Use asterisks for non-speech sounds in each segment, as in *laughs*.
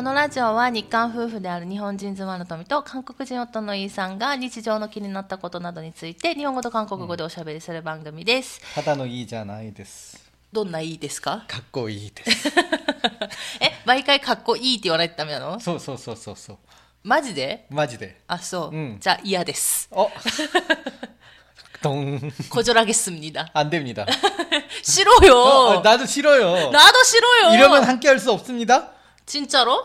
このラジオは日韓夫婦である日本人妻の富と韓国人夫のイーさんが日常の気になったことなどについて日本語と韓国語でおしゃべりする番組です。ただのいいじゃないです。どんないいですかかっこいいです。え、毎回かっこいいって言わないとダメなのそうそうそうそうそう。マジでマジで。あ、そう。うんじゃあ嫌です。 어. *laughs* 동. 거절하겠습니다. 안 됩니다. *laughs* 싫어요. 어, 나도 싫어요. 나도 싫어요. 이러면 함께 할 수 없습니다. 진짜로?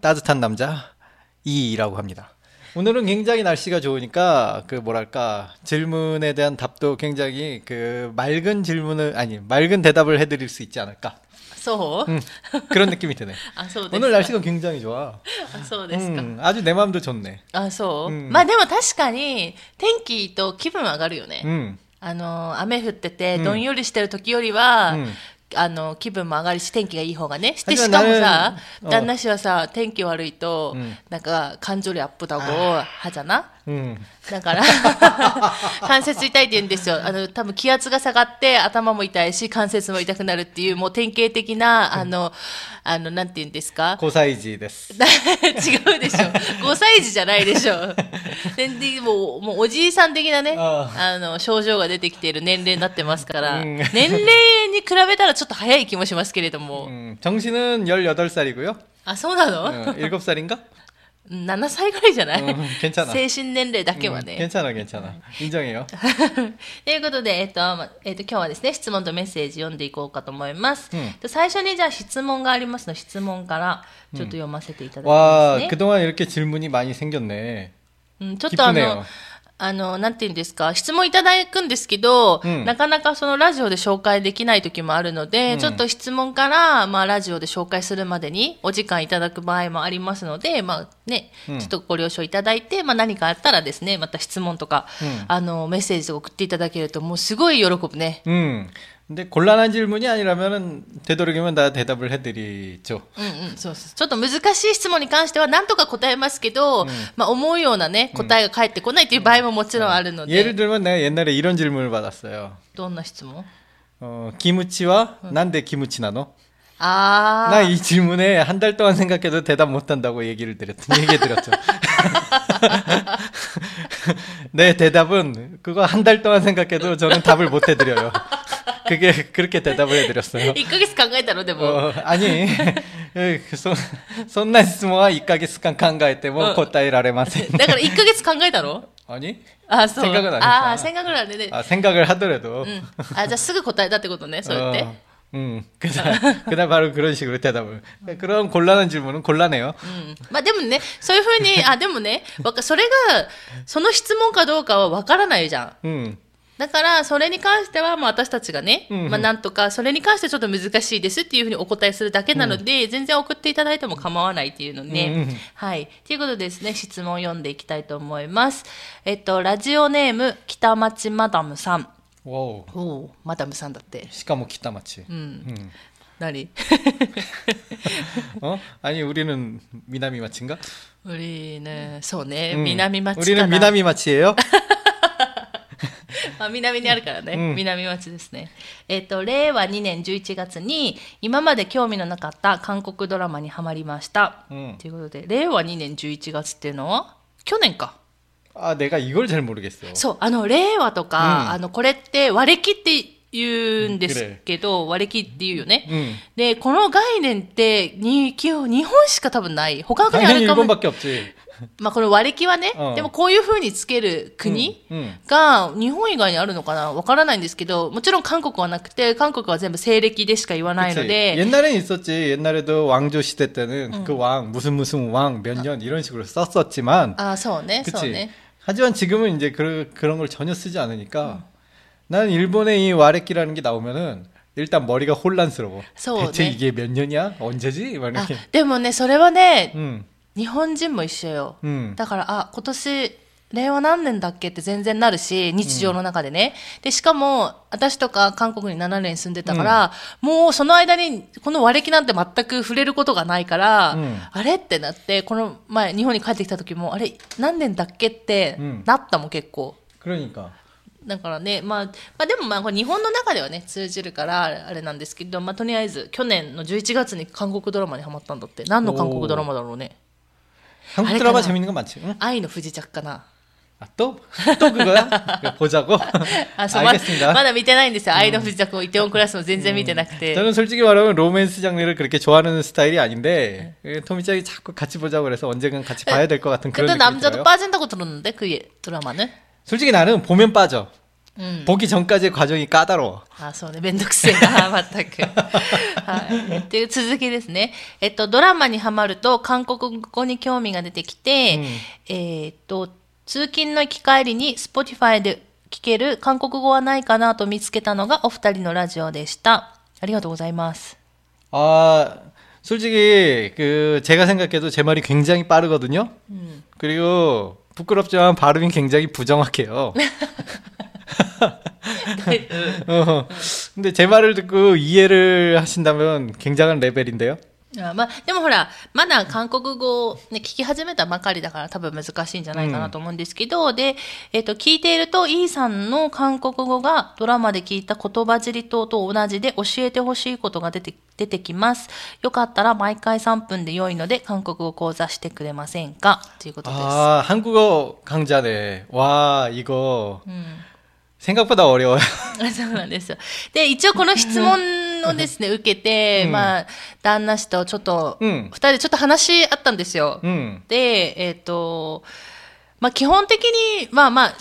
따뜻한 남자 이라고 합니다. 오늘은 굉장히 날씨가 좋으니까 그 뭐랄까 질문에 대한 답도 굉장히 그 맑은 질문을 아니 맑은 대답을 해드릴 수 있지 않을까 そう、 음, 그런 느낌이 드네. *laughs* あ、そうですか。 오늘 날씨가 굉장히 좋아. あそうですか。 음, 아주 내 마음도 좋네. あ、そう、うんまあでも確かに、天気と気分上がるよね。 음, あの、雨降ってて、うんどんよりしてる時よりは、うん あの、気分も上がるし、天気がいい方がね。して、しかもさ、旦那氏はさ、天気悪いと、うん。なんか、感情量アップだご、はじゃな？음. だから、*laughs* 関節痛いって言うんですよ。あの、多分気圧が下がって頭も痛いし、関節も痛くなるっていう、もう典型的な、あの、あの、なんて言うんですか 고사이지 데스. *laughs* 違うでしょ。5歳児じゃないでしょ。全然もう、もうおじいさん的なね、ああの、症状が出てきている年齢になってますから、うん年齢に比べたらちょっと早い気もしますけれども。 음, 정신은 18살이고요. あ、そうなの、 어, 7살인가? 7歳ぐらいじゃない、うん괜찮아 精神年齢だけは 음, ね。 괜찮아, 괜찮아. 인정해요. *laughs* ということで、えっと、まえっと、今日はですね、質問とメッセージ読んでいこうかと思います。うんと最初にじゃあ質問がありますので、質問からちょっと読ませていただき 와, ますね。 그동안 이렇게 질문이 많이 생겼네. うん、ちょっとあ 기쁘네요 の、 あの、なんていうんですか、質問いただくんですけど、うん。なかなかそのラジオで紹介できない時もあるので、うん。ちょっと質問から、まあラジオで紹介するまでにお時間いただく場合もありますので、まあね、うん。ちょっとご了承いただいて、まあ何かあったらですね、また質問とか、うん。あの、メッセージとか送っていただけると、もうすごい喜ぶね。 음. 근데 곤란한 질문이 아니라면은 되도록이면 다 대답을 해드리죠. うんうん、そうそう。ちょっと難しい質問に関しては何とか答えますけど、まあ思うようなね、答えが返ってこないという場合ももちろんあるので。 예를 들면 내가 옛날에 이런 질문을 받았어요. どんな質問 어, 기무치와 난데 기무치 나노? あー。 나 이 질문에 한 달 동안 생각해도 대답 못한다고 얘기를 드렸, 얘기해드렸죠. *laughs* 내 대답은 그거 한 달 동안 생각해도 저는 답을 못 해드려요. 그게 그렇게 대답을 해드렸어요. 1ヶ月考えたのでも。 어, 아니, そそんな質問は1ヶ月間考えても答えられません。だから1ヶ月考えたの 아니? あ、そう。 생각은안 했다 あー、생각을 안 해. 아, 생각을 하더라도. うん。あ、じゃあすぐ答えたってことね、そうやって。 어, 음, 그날, 그날 바로 그런 식으로 대답을. 그런 곤란한 질문은 곤란해요. うん。まあでもね、そういうふうに、あ、でもね、わかそれが、その質問かどうかはわからないじゃん。 음, だから、それに関しては、まあ私たちがね、うんうんまあなんとか、それに関してちょっと難しいですっていうふうにお答えするだけなので、全然送っていただいても構わないっていうので、うんうんはい。ということでですね、質問を読んでいきたいと思います。えっと、ラジオネーム、北町マダムさん。 와우. おおマダムさんだって。 시카모 키타마치. うん。 음. 何 *laughs* 어? 아니, 우리는 미나미 마치인가? 우리는そうね、 음. 南町か 우리는 な。 미나미 마치예요? あ南にあるからね、うん南町ですね。えっ、と、令和2年11月に、今まで興味のなかった韓国ドラマにハマりました。うんということで、令和2年11月っていうのは、去年か。 아, 내가 이걸 잘 모르겠어. そう、あの、令和とか、うんあの、これって割れ切って 言うんですけど、割れ切って言うよね。 음. で、この概念って、に、基本、日本しか多分ない。他の国あ 당연히 るかも。 일본밖에 없지. まあ、この割れ気はね、うんでもこういう風につける国、 음. が日本以外にあるのかなわからないんですけど、もちろん韓国はなくて、韓国は全部西暦でしか言わないの 그치. で、 옛날엔 있었지. 옛날에도 왕조 시대 때는 그 왕, 무슨 무슨 왕, 몇 년 이런 식으로 썼었지만. ああ、そうね、そう 그치. ね。 하지만 지금은 이제 그, 그런 걸 전혀 쓰지 않으니까. 나는 일본의 이 와레키라는 게 나오면은 일단 머리가 혼란스러워. 소, 대체 네. 이게 몇 년이야? 언제지? 막 あ 이렇게. でもね、それはね、 음. 日本人も一緒よ。 음. だから、あ、今年、令和何年だっけって全然なるし、日常の中でね。で、しかも、私とか韓国に7年住んでたから、もうその間に、この割り歴なんて全く触れることがないから、うんあれってなって、この前、日本に帰ってきた時も、あれ、何年だっけってうんなったもん、結構。 그러니까. だからね、まあ、まあでもまあこれ日本の中ではね、通じるからあれなんですけど、まあとりあえず去年の11月に韓国ドラマにハマったんだって。何の韓国ドラマだろうね。 한국 아니, 드라마 그냥- 재밌는 거 많지. 응? 愛の不時着かな。 아, 또? 또 그거야? 그거 보자고? *laughs* あ、そう、まだ 알겠습니다. まだ見てないんですよ。愛の不時着もイテウォンクラスも全然見てなくて。 저는 솔직히 말하면 로맨스 장르를 그렇게 좋아하는 스타일이 아닌데 그 토미짱이 자꾸 같이 보자고 그래서 언젠간 같이 봐야 될 것 같은 그런 근데 느낌이 남자도 들어요. 빠진다고 들었는데 그 예- 드라마는? 솔직히 나는 보면 빠져. 음. 보기 전까지의 과정이 까다로워. あ、そうね。めんどくせえな、全く。はい。っていう続きですね。えっと、ドラマにハマると、韓国語に興味が出てきて、うんえーっと、通勤の行き帰りに Spotify で聞ける韓国語はないかなと見つけたのがお二人のラジオでした。ありがとうございます。 아 솔직히 그 제가 생각해도 제 말이 굉장히 빠르거든요. 음. 그리고 부끄럽지만 발음이 굉장히 부정확해요. *laughs* *laughs* 어, 근데 제 말을 듣고 이해를 하신다면 굉장한 레벨인데요. あまあ、でもほら、まだ韓国語を、ね、聞き始めたばかりだから多分難しいんじゃないかなと思うんですけど、で、えっ、と、聞いていると、イーさんの韓国語がドラマで聞いた言葉尻等と同じで教えてほしいことが出て、出てきます。よかったら毎回3分で良いので韓国語講座してくれませんかということです。 아 한국어 강좌네. 와 이거 うん。 생각보다 어려워요. そうなんですよ。で、一応この質問 をですね、受けて、うんまあ、旦那氏とちょっと、二、うん人でちょっと話あったんですよ。 음. で、えっ、と、まあ、基本的に、まあまあ、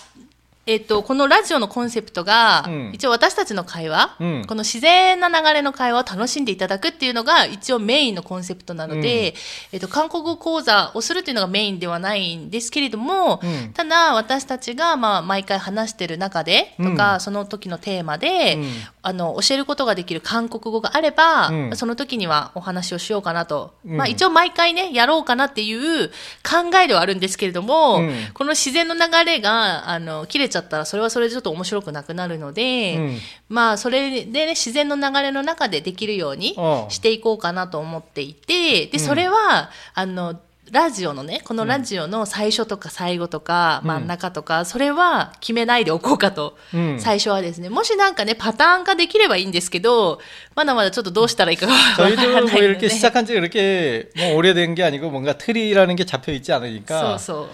えっ、と、このラジオのコンセプトが、うん。一応私たちの会話、うん。この自然な流れの会話を楽しんでいただくっていうのが一応メインのコンセプトなので、えっ、と、韓国語講座をするっていうのがメインではないんですけれども、うん。ただ私たちが、まあ、毎回話してる中で、とか、その時のテーマで、うん。あの、教えることができる韓国語があれば、うん。その時にはお話をしようかなと。うん。まあ一応毎回ね、やろうかなっていう考えではあるんですけれども、うん。この自然の流れが、あの、切れちゃったらそれはそれでちょっと面白くなくなるので、うんまあそれでね、自然の流れの中でできるようにうんしていこうかなと思っていて、で、それは、あの、ラジオのね、このラジオの最初とか最後とか、うん真ん中とか、それは決めないでおこうかと。うん最初はですね。もしなんかね、パターン化できればいいんですけど、まだまだちょっとどうしたらいいかがわからない 저희도 の 뭐 で。 이렇게 시작한 지 그렇게 뭐 오래된 게 아니고 뭔가 틀이라는 게 잡혀 있지 そう 않으니까 そう。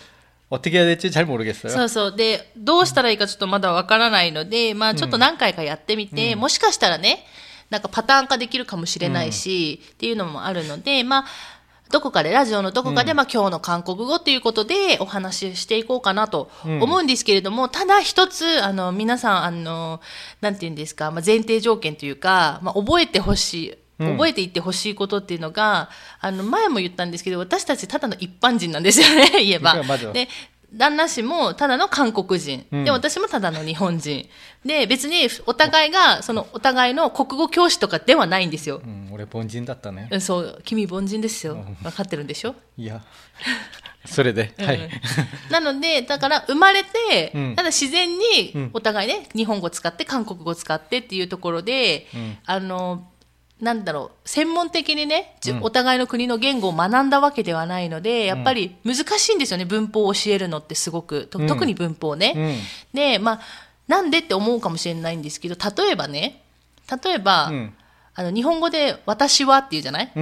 어떻게 해야 될지 잘 모르겠어요. そうそう。で、どうしたらいいかちょっとまだわからないので、まあちょっと何回かやってみて、もしかしたらね、なんかパターン化できるかもしれないし、っていうのもあるので、まあ、どこかで、ラジオのどこかで、まあ今日の韓国語ということでお話ししていこうかなと思うんですけれども、ただ一つ、あの、皆さん、あの、なんて言うんですか、まあ前提条件というか、まあ覚えてほしい。 覚えていってほしいことっていうのが、うん、あの前も言ったんですけど私たちただの一般人なんですよね *laughs* 言えば。で旦那氏もただの韓国人、で私もただの日本人、で別にお互いがそのお互いの国語教師とかではないんですよ、うん、俺凡人だったね。そう君凡人ですよ。分かってるんでしょ？いや。それで、はい、うん、なのでだから生まれて、うん、ただ自然にお互いね、日本語使って韓国語使ってっていうところで、あのなんだろう専門的にね、うん、お互いの国の言語を学んだわけではないのでやっぱり難しいんですよね文法を教えるのってすごく、うん、特に文法ね。うん、でまあなんでって思うかもしれないんですけど例えばね例えば、あの日本語で「私は」って言うじゃない、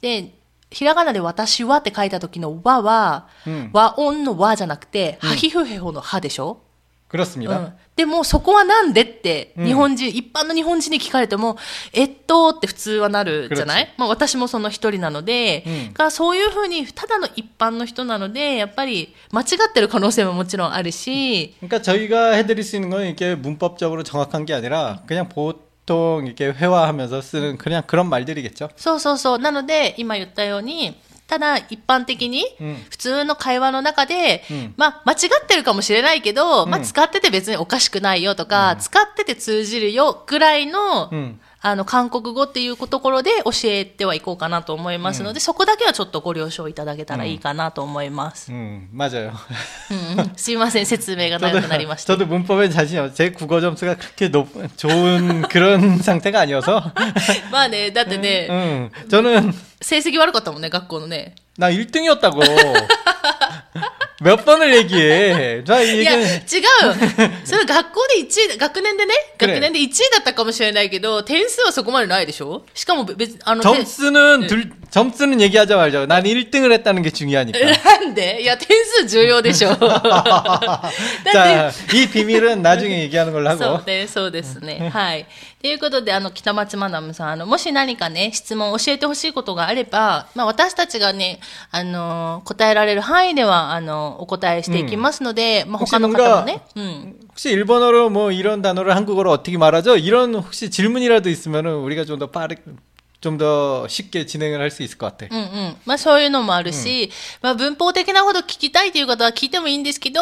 でひらがなで私はって書いた時の和は、和音の和じゃなくて、はひふへほのはでしょ？그렇습니다. うん、でもそこはなんでって、うん日本人、一般の日本人に聞かれても、えっとって普通はなるじゃない그렇지 まあ私もその一人なので、うんがそういうふうに、ただの一般の人なので、やっぱり間違ってる可能性ももちろんあるし、 그러니까 저희가 해드릴 수 있는 건 이게 문법적으로 정확한 게 아니라 그냥 보통 이렇게 회화하면서 쓰는 그냥 그런 말들이겠죠. そうそうそう。なので、今言ったように、 ただ一般的にうん、普通の会話の中で、うん。まあ、間違ってるかもしれないけど、まあ、うん。使ってて別におかしくないよとか、使ってて通じるよぐらいの、 음. あの、韓国語っていうところで教えてはいこうかなと思いますので、そこだけはちょっとご了承いただけたらいいかなと思います。 음, 맞아요. うんうんすいません、説明が 저도, 長くなりました。 저도 문법에 자신이 없, 제 국어 점수가 그렇게 높, 좋은 그런 상태가 아니어서. まあね、だってね、 음, 저는 成績悪かったもんね、学校のね。 나 1등이었다고. 몇 번을 얘기해. 자, いや、違う 얘기는 それ学校で1位だ、学年でね、くれ学年で1位だったかもしれないけど、点数はそこまでないでしょしかも別、あの、 점수는 네. 둘, 점수는 얘기하자 말자. 난 1등을 했다는 게 중요하니까. なんでいや、点数重要でしょ。*laughs* だって、 자, 이 비밀은 나중에 얘기하는 걸로 そう 하고. ね、そうですね。はい。 ということで、あの、北町マダムさん、あの、もし何かね、質問教えてほしいことがあれば、まあ、私たちがね、あの、答えられる範囲では、あの、お答えしていきますので、まあ、他の方もね、うん。 혹시 일본어로 뭐 이런 단어를 한국어로 어떻게 말하죠? 이런 혹시 질문이라도 있으면은 우리가 좀 더 빠르, 좀 더 쉽게 진행을 할 수 있을 것 같아. うんうん。まあそういうのもあるし、まあ文法的なこと聞きたいという方は聞いてもいいんですけど、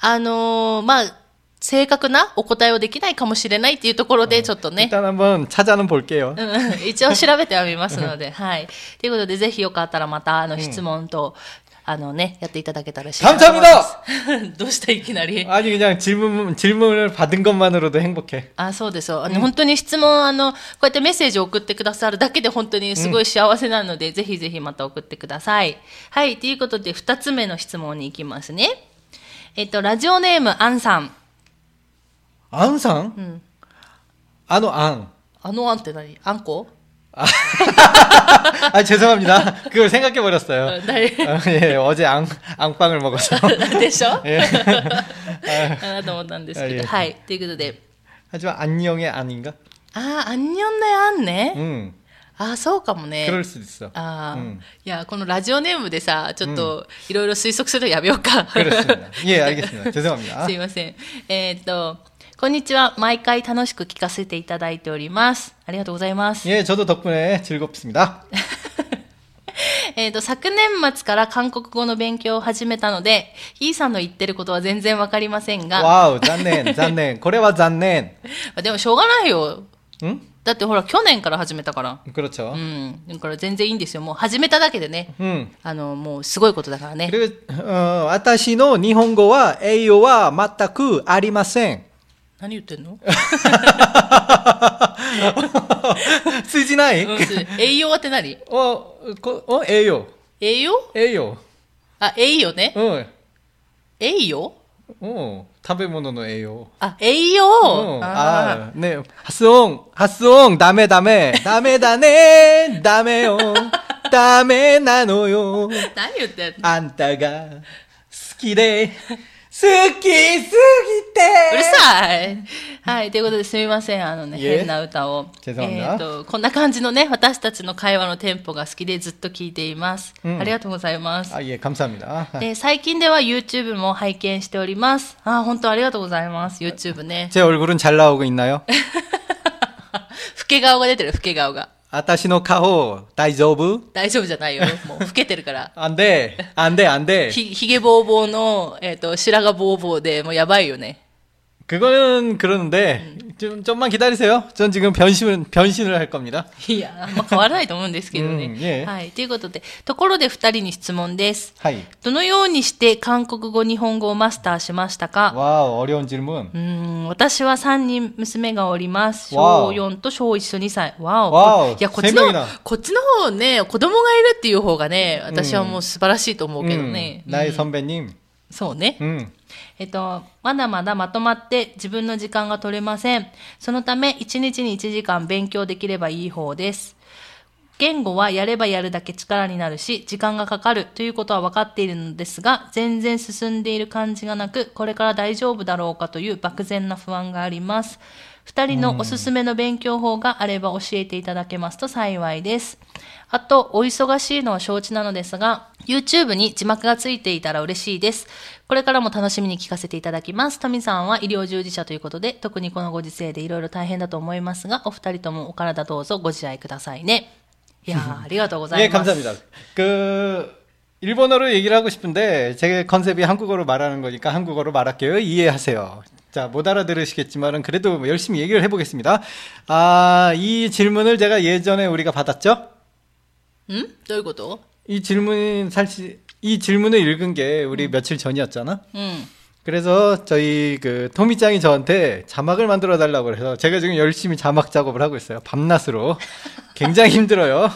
あのーまあ、 正確なお答えをできないかもしれないっていうところで、ちょっとね、 일단 한번 찾아는 볼게요. うんう*laughs* ん一応調べてはみますので、は*laughs* い。ということで、ぜひよかったらまた、あの、質問と、あのね、やっていただけたらしいなと思います。*laughs* どうしたいきなり。 아니 그냥 질문 질문을 받은 것만으로도 행복해. あ、そうですよ。あの、本当に質問、あの、こうやってメッセージを送ってくださるだけで本当にすごい幸せなので、ぜひぜひまた送ってください。はい。ということで、二つ目の質問に行きますね。えっと、ラジオネーム、アンさん。 アンさん、うん、あのアン。あのアンって何あんこ 아, 죄송합니다. 그걸 생각해버렸어요. 네. 아, 예, 어제 앙, 앙빵을 먹어서. 되셔? 예. 아, 너무 난데스기도. 하이, ということで. 하지만 안녕의 안인가? 아, 안녕의 안네? 응. あそうかもね。あ、うん、いや、このラジオネームでさ、ちょっと、いろいろ推測するのやめようか。いえ、ありがとうございます。すいません。えー、っと、こんにちは。毎回楽しく聞かせていただいております。ありがとうございます。 예, 저도 덕분에 즐겁습니다. *laughs* えーっと、昨年末から韓国語の勉強を始めたので、ヒーさんの言ってることは全然わかりませんが、 와우, 잔넨, 잔넨. 고래와 잔넨. *laughs* でもしょうがないよ。 응? だってほら、去年から始めたから。 그렇죠. うん。だから全然いいんですよ。もう始めただけでね。 음. あの、もうすごいことだからね。 그리고 어, 아타시노 니혼고와 에이오와 마타쿠 아리마센. 何言ってんの？*laughs* 通じない、栄養はって何？おお栄養。栄養？栄養。あ栄養ね。うん。栄養？うん。食べ物の栄養。あ栄養、ああね。発音。発音。ダメダメ。ダメだね。*laughs* ダメよ。ダメなのよ。何言ってんの？あんたが好きで。스키, うる 스기테. さいはい。ということで、すみません。あのね、いえ変な歌を。죄송합니다 えっと、こんな感じのね、私たちの会話のテンポが好きでずっと聞いています。うんありがとうございます。 아, 예, 감사합니다. で最近では YouTube も拝見しております。あ、本当ありがとうございます。YouTube ね。 제 얼굴은 잘 나오고 있나요? *laughs* 老け顔が出てる、老け顔が。 아타시노 카호, 다이조브? 大丈夫じゃないよ。*laughs* もう老けてるから。 안 돼, 안 돼, 안 돼. ひ、ひげぼうぼうの、えっ、と、白髪ぼうぼうで、もうやばいよね。 그거는 그러는데, 좀, 좀만 기다리세요. 전 지금 변신, 변신을 할 겁니다. *laughs* いや、あんま変わらないと思うんですけどね。うんいえはい。ということで、ところで二人に質問です。 하이. どのようにして韓国語、日本語をマスターしましたか 와우, 어려운 질문. うーん、私は3人娘がおります。小わお4と小1と2歳。わお。わおいや、こっちの鮮明な、こっちの方ね、子供がいるっていう方がね、私はもう素晴らしいと思うけどね。 음, 나의 선배님. そうね。 음. えっと、まだまだまとまって自分の時間が取れません。そのため、1日に1時間勉強できればいい方です。言語はやればやるだけ力になるし、時間がかかるということは分かっているのですが、全然進んでいる感じがなく、これから大丈夫だろうかという漠然な不安があります。二人のおすすめの勉強法があれば教えていただけますと幸いです。あと、お忙しいのは承知なのですが、YouTube に字幕がついていたら嬉しいです。これからも楽しみに聞かせていただきます。富さんは医療従事者ということで、特にこのご時世でいろいろ大変だと思いますが、お二人ともお体どうぞご自愛くださいね。いやー、*laughs* ありがとうござ 예, います。 감사합니다. 그 일본어로 얘기를 하고 싶은데 제 컨셉이 한국어로 말하는 거니까 한국어로 말할게요. 이해하세요. 자, 못 알아들으시겠지만은 그래도 뭐 열심히 얘기를 해보겠습니다. 아, 이 질문을 제가 예전에 우리가 받았죠? んどういうこと 이 질문 사실 이 질문을 읽은 게 우리 며칠 전이었잖아. うん。 그래서 저희 그 토미짱이 저한테 자막을 만들어 달라고 그래서 제가 지금 열심히 자막 작업을 하고 있어요. 밤낮으로 *laughs* 굉장히 힘들어요.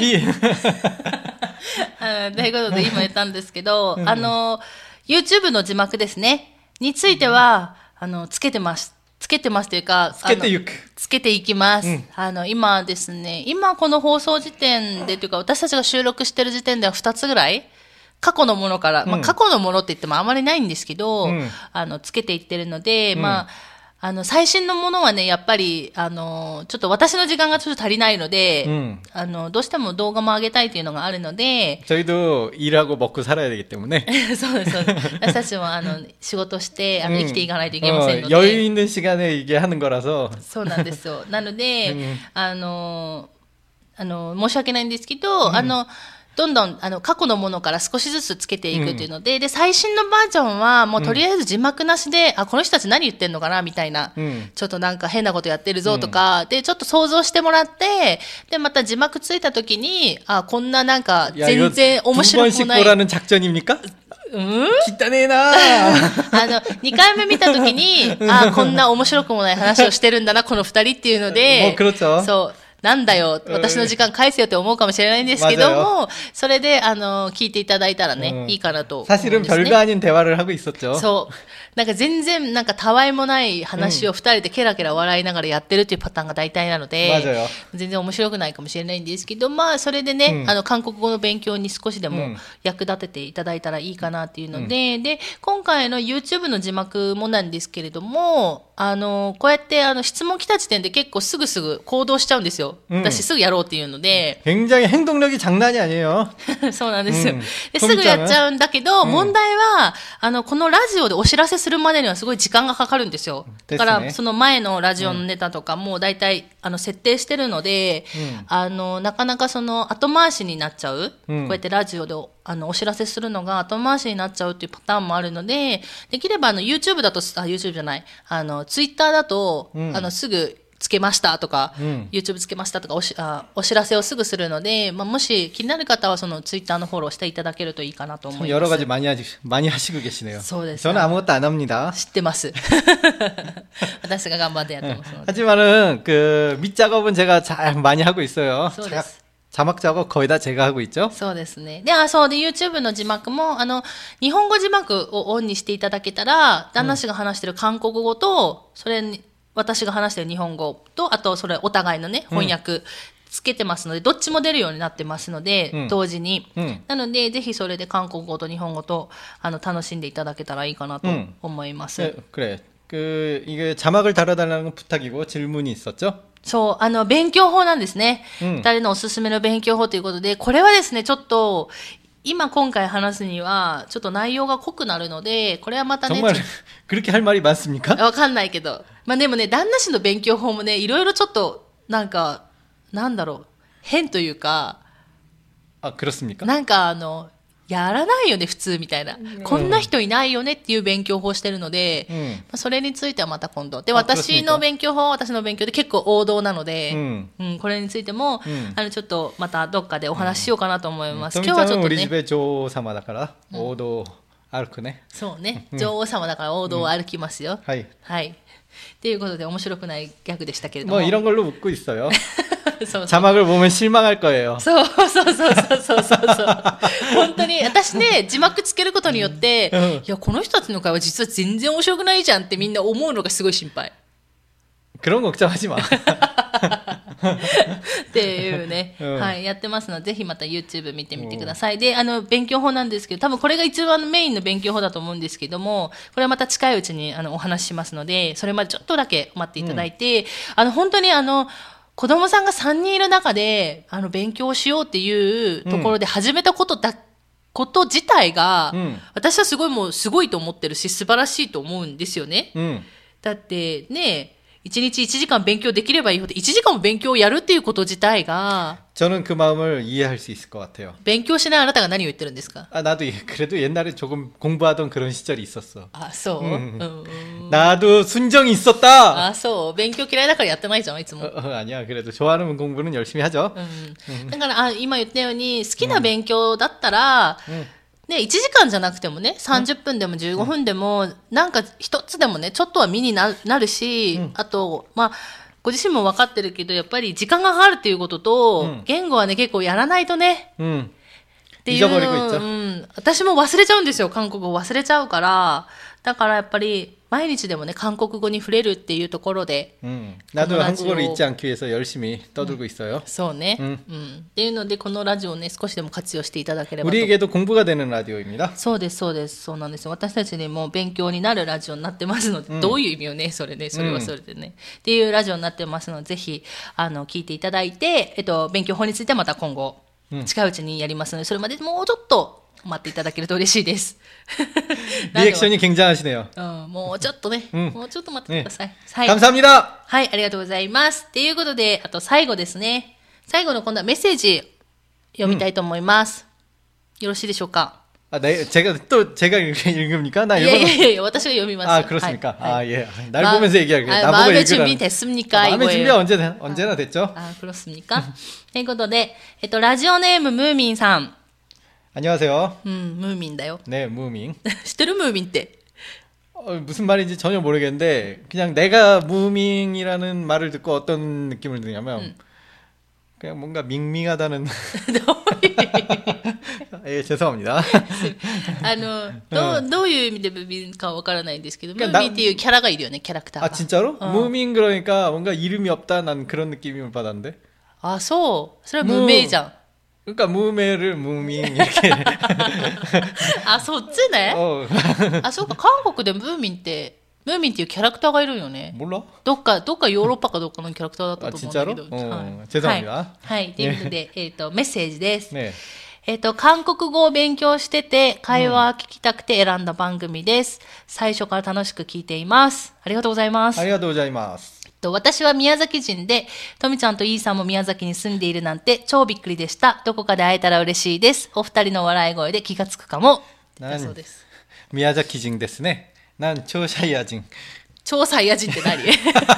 이 あということで今言ったんですけど、あの、YouTube の*laughs* 字幕ですね。については、あの、つけてます。 つけてますというか、つけてゆく。つけていきます。うん。あの、今ですね、今この放送時点でというか、私たちが収録してる時点では2つぐらい過去のものから、まあうん。過去のものって言ってもあまりないんですけど、うん。あの、つけていってるので、うん。まあ、あの、最新のものはね、やっぱり、あの、ちょっと私の時間がちょっと足りないので、うんあの、どうしても動画も上げたいというのがあるので、 저희도 일하고 먹고 살아야 되기 때문에 *laughs* そうです、そうです。私たちも、あの、仕事して、あの、生きていかないといけませんの 어, で。 여유 있는 시간에 이게 하는 거라서 そうなんですよ。なので、うんあの、あの、申し訳ないんですけど、あの、 どんどんあの過去のものから少しずつつけていくっていうので,うん、で最新のバージョンはもうとりあえず字幕なしで、うん、あこの人たち何言ってんのかなみたいな、うん、ちょっとなんか変なことやってるぞとか、でちょっと想像してもらってでまた字幕ついた時にあこんななんか全然面白くない。うん、汚ねえな *laughs* あの、2回目見たときに、あこんな面白くもない話をしてるんだな、この2人っていうので、そう、なんだよ、私の時間返せよって思うかもしれないんですけど맞아요 も、それで、あの、聞いていただいたらね、うんいいかなと思うんです、ね。 사실은 별거 아닌 대화를 하고 있었죠. そう。なんか全然、なんかたわいもない話を二人でケラケラ笑いながらやってるっていうパターンが大体なので、 맞아요 全然面白くないかもしれないんですけど、まあ、それでね、うんあの、韓国語の勉強に少しでもうん役立てていただいたらいいかなっていうので、で、今回の YouTube の字幕もなんですけれども、 あの、こうやって、あの、質問来た時点で結構すぐすぐ行動しちゃうんですよ。うん私すぐやろうっていうので、 굉장히 행동력이 장난이 아니에요. *laughs* そうなんですよ。うんですぐやっちゃうんだけど、ん問題は、あの、このラジオでお知らせするまでにはすごい時間がかかるんですよ。だかですねら、その前のラジオのネタとかも大体、 あの、設定してるので、うん。あの、なかなかその、後回しになっちゃう。うん。こうやってラジオでおあの、お知らせするのが後回しになっちゃうっていうパターンもあるので、できればあの、YouTube だと、あ、YouTube じゃない、あの、Twitter だと、うん。あの、すぐ、つけましたとか、うん YouTube つけましたとかおしあお知らせをすぐするので、まあ、もし気になる方はその Twitter のフォローしていただけるといいかなと思 참 い 여러 ま 가지 す。 많이 하시, 많이 하시고 계시네요. そうです。 저는 아무것도 안 합니다. 知ってます。*laughs* 私が頑張ってやってますので。 하지만은 그 밑작업은 제가 잘 많이 하고 있어요.そうで 자- す。 자막 작업 거의 다 제가 하고 있죠. そうですね。で、あ、そうで、YouTube の字幕も、あの、日本語字幕をオンにしていただけたら、旦那氏が話してる韓国語と、それに、 私が話してる日本語と、あと、それ、お互いのね、翻訳、つけてますので、どっちも出るようになってますので、うん同時に。うんなので、ぜひそれで韓国語と日本語と、あの、楽しんでいただけたらいいかなとうん思います。 네, 그래. 그 이게 자막을 달아달라는 건 부탁이고 질문이 있었죠. そう、あの、勉強法なんですね。うん二人のおすすめの勉強法ということで、これはですね、ちょっと、今今回話すには、ちょっと内容が濃くなるので、これはまたね、 정말 ちょ 그렇게 할 말이 많습니까? *laughs* わかんないけど。 まあでもね、旦那氏の勉強法もね、いろいろちょっと、なんか、なんだろう、変というか、あ、クロスミか。なんかあの、やらないよね、普通みたいな、う。こんな人いないよねっていう勉強法してるので、うん、まあ、それについてはまた今度。で、私の勉強法は私の勉強で結構王道なので、うん、うん、これについても、あの、ちょっとまたどっかでお話ししようかなと思います。今日はちょっと、ね。オリジベ女王様だから、王道歩くね。そうね。女王様だから王道を歩きますよ。はい。はいっていうことで面白くないギャグでしたけれども。 뭐 이런 걸로 웃고 있어요. そうそう 자막을 보면 실망할 거예요. そうそうそうそうそうそうそう。本当に、私ね、字幕つけることによって、うんいや、この人たちの会話実は全然面白くないじゃんってみんな思うのがすごい心配。 그런 걱정하지 마. *laughs* っていうね、うんはい、やってますので、ぜひまた YouTube 見てみてください。で、あの、勉強法なんですけど、多分これが一番メインの勉強法だと思うんですけども、これはまた近いうちにあのお話ししますので、それまでちょっとだけ待っていただいて、あの、本当にあの、子供さんが3人いる中で、あの、勉強しようっていうところで始めたことだ、こと自体が、うん私はすごいもうすごいと思ってるし、素晴らしいと思うんですよね。 음. だってね、1日1時間勉強できればいいほど、1時間も勉強をやるっていうこと自体が、 저는 그 마음을 이해할 수 있을 것 같아요. 勉強しないあなたが何を言ってるんですか 아, 나도 예- 그래도 옛날에 조금 공부하던 그런 시절이 있었어. あ、そう、うんうん、 나도 순정이 있었다. あ、そう。勉強嫌いだからやってないじゃん、いつ 어, も。 어, 아니야. 그래도 좋아하는 공부는 열심히 하죠. うん。だから、あ、今言ったように、好きな勉強だったら、 で、1時間じゃなくてもね、30分でも15分でも、なんか一つでもね、ちょっとは身になるし、あと、まあ、ご自身も分かってるけど、やっぱり時間がかかるっていうことと、言語はね、結構やらないとね、っていう、うん、私も忘れちゃうんですよ、韓国語忘れちゃうから。だからやっぱり、毎日でもね、韓国語に触れるっていうところで、 음. 나도 그거 한국어를 라디오- 잊지 않기 위해서 열심히 떠들고 있어요. そうね、ううんん。っていうので、このラジオをね、少しでも活用していただければと 우리에게도 공부가 되는 라디오입니다. そうです、そうです。そうなんですよ。私たちにも勉強になるラジオになってますので、どういう意味をね、それね、それはそれでね。っていうラジオになってますので、ぜひ、あの、聞いていただいて、えっと、勉強法についてはまた今後、近いうちにやりますので、それまでもうちょっと 待っていただけると嬉しいです。 *laughs* 리액션이 굉장하시네요. うん、もうちょっとね、うんもうちょっと待ってください。はい。 감사합니다. はい、ありがとうございます。っていうことで、あと最後ですね。最後の今度はメッセージ読みたいと思います。よろしいでしょうか 아, 네, 제가 또 제가 읽- 읽습니까? 나 いやい 일본어 やいや、私が読みます。 아 그렇습니까? はい 아 예. 날 보면서 얘기하게. 아, 나보고 마음의 읽으라는. 준비 됐습니까? 아, 마음의 준비 이거예요. 언제 된- 언제나 됐죠? 아, 그렇습니까? *laughs* ということで、えっと、ラジオネームムーミンさん。 안녕하세요. うん、ムーミンだよ。 네, 무밍. 知ってるムーミンって。 어, 무슨 말인지 전혀 모르겠는데 그냥 내가 무밍이라는 말을 듣고 어떤 느낌을 드냐면 그냥 뭔가 밍밍하다는 ど*laughs* ういう *laughs* 예 죄송합니다 あの、どう、どういう意味でムーミンかわからないんですけど、ムなんかーミンっていうキャラがいるよね、キャラクター 아 が。 진짜로 어. 무밍 그러니까 뭔가 이름이 없다 난 그런 느낌을 받았는데 あ、そう。それは無名じゃん。 그러니까 무매를 무밍 이렇게 *laughs* あ、そっちね。 어 あ、そうか、韓国でムーミンって、ムーミンっていうキャラクターがいるよね。 몰라 どっか、どっかヨーロッパかどっかのキャラクターだったと思うんだけど。あ진짜로はいうん죄송합니다 はい。はい。ということで、えっと、メッセージです。 네 えっと、韓国語を勉強してて、会話聞きたくて選んだ番組です。最初から楽しく聞いています。ありがとうございます。 아리가도 고자이마스 えっ と私は宮崎人で、とみちゃんとイーさんも宮崎に住んでいるなんて超びっくりでした。どこかで会えたら嬉しいです。お二人の笑い声で気がつくかも。だそうです。 미야자키징 데스네 난 초샤이아징 超サイヤ人って何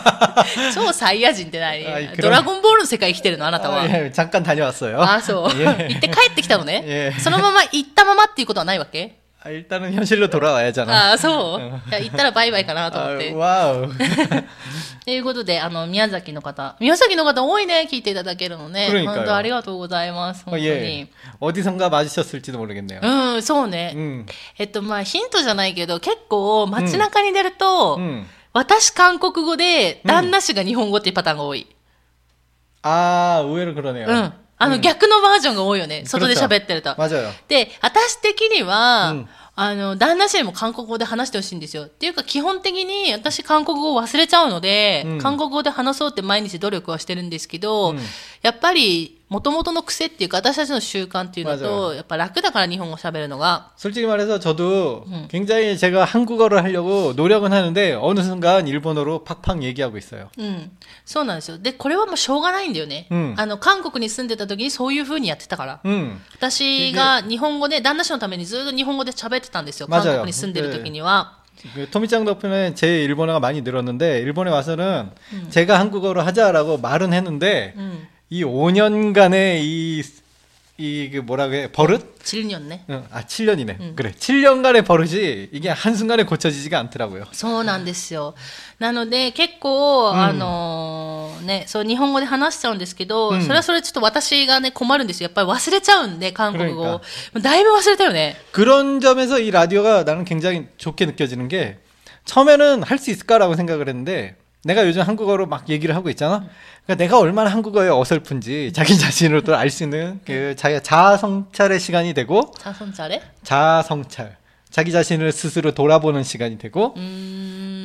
*laughs* 超サイヤ人って何あいくらドラゴンボールの世界生きてるのあなたは。 아, 예, 잠깐 다녀왔어요 あ、そう。 예. 行って帰ってきたのね。ええそのまま行ったままっていうことはないわけ 아, 일단은 현실로 돌아와야잖아 ああ、そういや行ったらバイバイかなと思っ 아, て。 *laughs* 와우 ということで、あの、宮崎の方。宮崎の方多いね、聞いていただけるのね。 그러니까요 本当ありがとうございます。本 어, 当に。 예. 어디선가 맞으셨을지도 모르겠네요 うん、そうね。 음. えっと、まあ、ヒントじゃないけど、結構街中に出ると、 음. 私韓国語で、旦那氏が日本語っていうパターンが多い。 아, 의외로 그러네요 うん。 あの、逆のバージョンが多いよね。外で喋ってると。で、私的には、あの、旦那氏にも韓国語で話してほしいんですよ。っていうか、基本的に私韓国語を忘れちゃうので、韓国語で話そうって毎日努力はしてるんですけど、やっぱり、元々の癖っていうか、私たちの習慣っていうの 맞아요 と、やっぱ楽だから日本語喋るのが、 솔직히 말해서 저도 굉장히 제가 한국어를 하려고 노력은 하는데 어느 순간 일본어로 팍팍 얘기하고 있어요. うん。そうなんですよ。で、これはもうしょうがないんだよね。うんあの、韓国に住んでた時にそういう風にやってたから。 음. 私が日本語で、旦那氏のためにずっと日本語で喋ってたんですよ。 맞아요 韓国に住んでる時には。 그 토미짱 덕분에 제 일본어가 많이 늘었는데 일본에 와서는 제가 한국어로 하자라고 말은 했는데 うん。 이 5년간의 이, 이, 그 뭐라고 해, 버릇? チリニョンね。 응, 아, 7년이네. 그래. 7년간의 버릇이 이게 한순간에 고쳐지지가 않더라고요. そうなんですよ。なので、結構、うんあのーね、そう、日本語で話しちゃうんですけど、うんそれはそれちょっと私がね、困るんですよ。やっぱり忘れちゃうんで、韓国語を 그러니까 。だいぶ忘れたよね。 그런 점에서 이 라디오가 나는 굉장히 좋게 느껴지는 게 처음에는 할 수 있을까라고 생각을 했는데 내가 요즘 한국어로 막 얘기를 하고 있잖아. 그러니까 내가 얼마나 한국어에 어설픈지 자기 *laughs* 자신으로도 알 수 있는 그 자기 자아성찰의 시간이 되고 자성찰에? 자아성찰. 자기 자신을 스스로 돌아보는 시간이 되고 음... うーん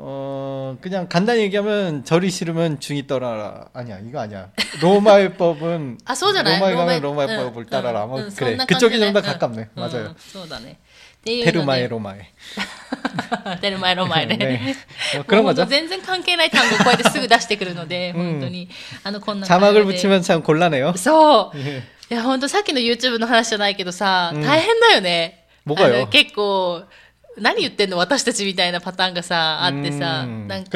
어, 그냥 간단히 얘기하면 절이 싫으면 중이 떠나라. 아니야, 이거 아니야. 로마율법은 *laughs* あ、そうじゃない 로마에 가면 うん 로마율법을 따라라. うん 뭐 うんそ 그래. んな感じ 그쪽이 ね 좀 더 うん 가깝네. うん 맞아요. そうだね。っ*laughs* ていうので 테르마에 로마에. テルマエロマエね。 네. 뭐 그런 もう 거죠. 全然関係ない単語をこうやってすぐ出してくるので、うん本当に、あの、こんな感じ 자막을 で 붙이면 참 곤란해요. そう。 예. いや、本当さっきの YouTube の話じゃないけどさ、うん大変だよね。もがよあの結構、 何言ってんの私たちみたいなパターンがさあってさなんか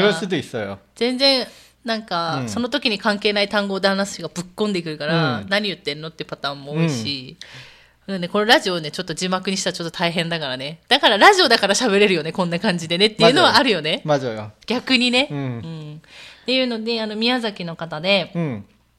全然なんか、その時に関係ない単語で話がぶっ込んでくるから、何言ってんのってパターンも多いし、うん。ね、このラジオねちょっと字幕にしたらちょっと大変だからね。だからラジオだから喋れるよねこんな感じでねっていうのはあるよね。逆にね、うん。っていうのであの宮崎の方で、うん。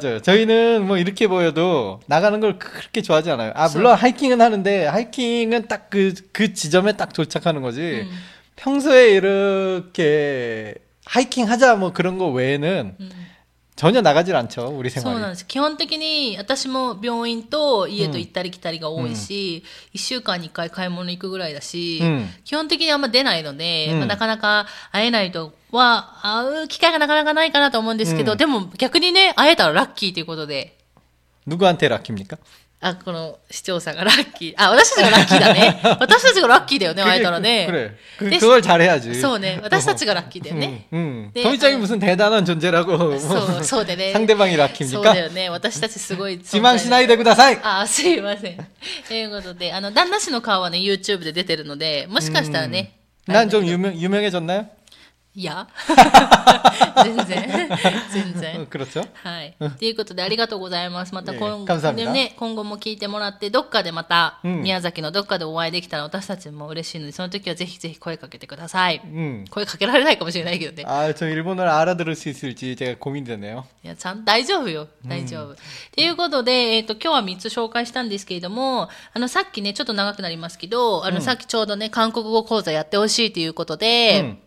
맞아요. 저희는 뭐 이렇게 보여도 나가는 걸 그렇게 좋아하지 않아요. 아 물론 하이킹은 하는데 하이킹은 딱 그 그 지점에 딱 도착하는 거지. 음. 평소에 이렇게 하이킹 하자 뭐 그런 거 외에는 うん 전혀 나가질 않죠. 우리 そう 생활이. なんです。基本的に私も病院と家と行ったり来たりが多いし、一、週間に一回買い物行くぐらいだし、うん基本的にあんま出ないので、うんまあ、なかなか会えないとは、会う機会がなかなかないかなと思うんですけど、うんでも逆にね、会えたらラッキーということで、 누구한테 락입니까? あ、この視聴者がラッキー。あ、私たちがラッキーだね。*laughs* 私たちがラッキーだよね、会えたらね。 그래. 그, で 그걸 잘해야지. そうね、私たちがラッキーだよね。 응. 네, 토미짱이 아. 무슨 대단한 존재라고 そう、そうでね。 상대방이 そうだ 락입니까? よね。*laughs* 私たちすごい存*laughs* 在 지망 시나이데 구다사이. あ、すいません。ということで、あの、旦那氏の顔はね、YouTube で出てるので、もしかしたらね。 난 좀 유명 유명해졌나요? いや。*laughs* 全然。全 어, 然。 그렇죠. はい。ということで、ありがとうございます。またいえ今감사합니다 後、ね、今後も聞いてもらって、どっかでまた、うん宮崎のどっかでお会いできたら私たちも嬉しいので、その時はぜひぜひ声かけてください。 음. 声かけられないかもしれないけどね。 아, 저 일본어를 알아들을 수 있을지 제가 고민되네요. いや、ちゃん、大丈夫よ。大丈夫。っていうことで、えっ、と、今日は3つ紹介したんですけれども、あの、さっきね、ちょっと長くなりますけど、あの、さっきちょうどね、韓国語講座やってほしいということで、 음.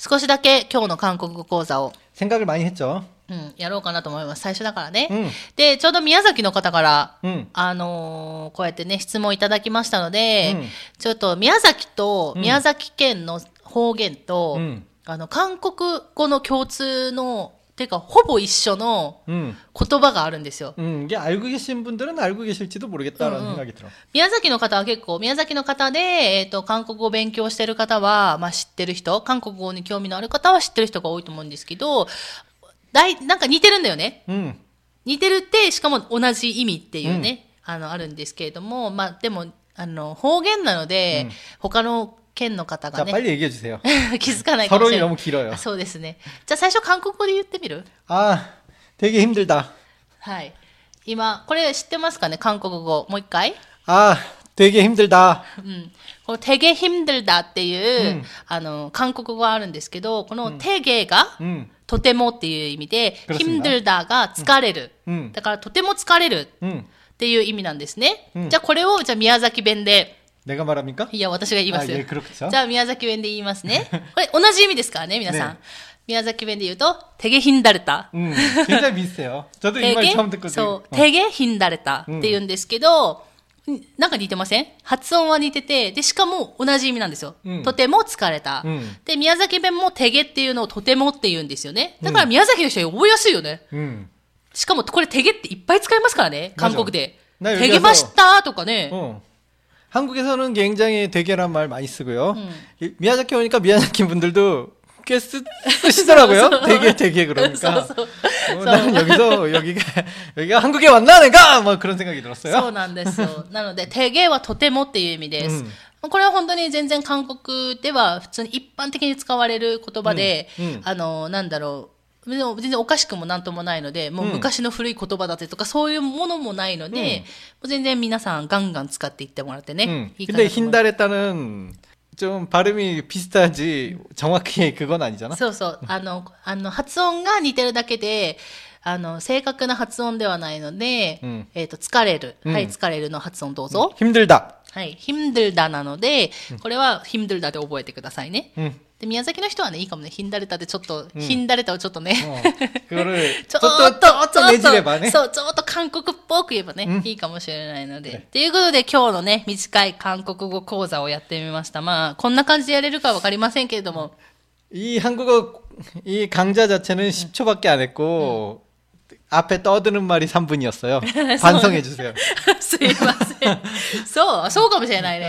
少しだけ今日の韓国語講座を、 생각을 많이 했죠. うん、やろうかなと思います。最初だからね。うんで、ちょうど宮崎の方から、 음. あのーこうやってね、質問いただきましたので、うんちょっと宮崎と宮崎県の方言と、うんあの、韓国語の共通の、 てか、ほぼ一緒の 음. 言葉があるんですよ。 음, 이게 알고 계신 분들은 알고 계실지도 모르겠다라는 음, 음. 생각이 들어. 宮崎の方は結構、宮崎の方で、えっ、と、韓国語を勉強してる方は、まあ知ってる人、韓国語に興味のある方は知ってる人が多いと思うんですけど、だい、なんか似てるんだよね。 음. 似てるって、しかも同じ意味っていうね、あの、あるんですけれども、まあでも、あの、方言なので、うん他の 県の方 자, がね、 빨리 얘기해 주세요. 気づかないかもし 서론이 れない 너무 。 길어요. あ*laughs* そうですね。じゃあ最初韓国語で言ってみる 아, 되게 힘들다. はい。今、これ知ってますかね韓国語。もう一回 아, 되게 힘들다. *laughs* うん。このテゲヒムドルダっていう、うんあの、韓国語があるんですけど、このテゲが、 음. とてもっていう意味で、 그렇습니다 ヒムドルダが疲れる。 음. だから、とても疲れる 음. っていう意味なんですね。うんじゃあ、これを、じゃあ、宮崎弁で、 내가 말합니까? いや、私が言いますよ。 아, 예, 그렇죠. じゃあ、宮崎弁で言いますね。これ、同じ意味ですからね、皆さん。ね宮崎弁で言うと、テゲヒンダルタ。 음, 굉장히 비슷해요. 저도 이 말 テゲ 처음 듣거든요. そう、 어. テゲヒンダルタって言うんですけど、んなんか似てません発音は似てて、で、しかも同じ意味なんですよ。うんとても疲れた、うんで、宮崎弁もテゲっていうのをとてもって言うんですよね。だから宮崎の人は覚えやすいよね。 음. しかもこれテゲっていっぱい使いますからね、韓国で。なテゲましたとかね。 어. 한국에서는 굉장히 대게란 말 많이 쓰고요. 음. 이- 미야자키 오니까 미야자키 분들도 꽤 쓰, 쓰시더라고요. 대게 대게 그러니까. そうそう 어, 나는 여기서 여기가 여기가 한국에 왔나 내가 뭐 그런 생각이 そ 들었어요. うなんですよ。なので、テゲはとてもっていう意味です。うん これは本当に全然韓国では普通に一般的に使われる言葉で、うんうんあの、なんだろう。 でも全然おかしくもなんともないので、もううん昔の古い言葉だってとか、そういうものもないので、うんもう全然皆さんガンガン使っていってもらってね。 음. いいかなと 근데 思います 흰다레따는 좀 발음이 비슷하지 정확히 그건 아니잖아. そうそう。あの、あの、発音が似てるだけで、あの、正確な発音ではないので、うんえっ、と、疲れる。うんはい、疲れるの発音どうぞ。 힘들다. はい、ヒムドルダなので、これはヒムドルダで覚えてくださいね。 응. で、宮崎の人はね、いいかもね、ヒンダレタでちょっと、ヒンダレタをちょっとね、 어, 그거를 *laughs* ちょ 또 っ 또 と、 또 ちょっ 내지래봐 と、 네. そう、ちょっと韓国っぽく言えばね、うんいいかもしれないので。ということで、今日のね、短い韓国語講座をやってみました。まあ、こんな感じでやれるかわかりませんけれども、 이 한국어 이 강좌 자체는 10초밖에 안 했고 앞에 떠드는 말이 3분이었어요. 반성해 주세요. *laughs* すいません。そう、そうかもしれないね。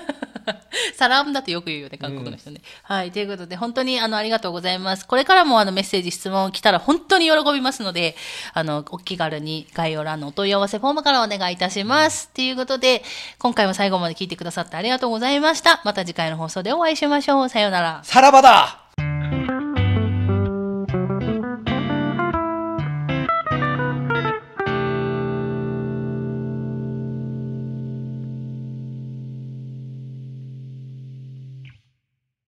*laughs* サラームだとよく言うよね、韓国の人ね。うん、はい。ということで、本当にあの、ありがとうございます。これからもあの、メッセージ、質問来たら本当に喜びますので、あの、お気軽に概要欄のお問い合わせフォームからお願いいたします。ということで、今回も最後まで聞いてくださってありがとうございました。また次回の放送でお会いしましょう。さようなら。さらばだ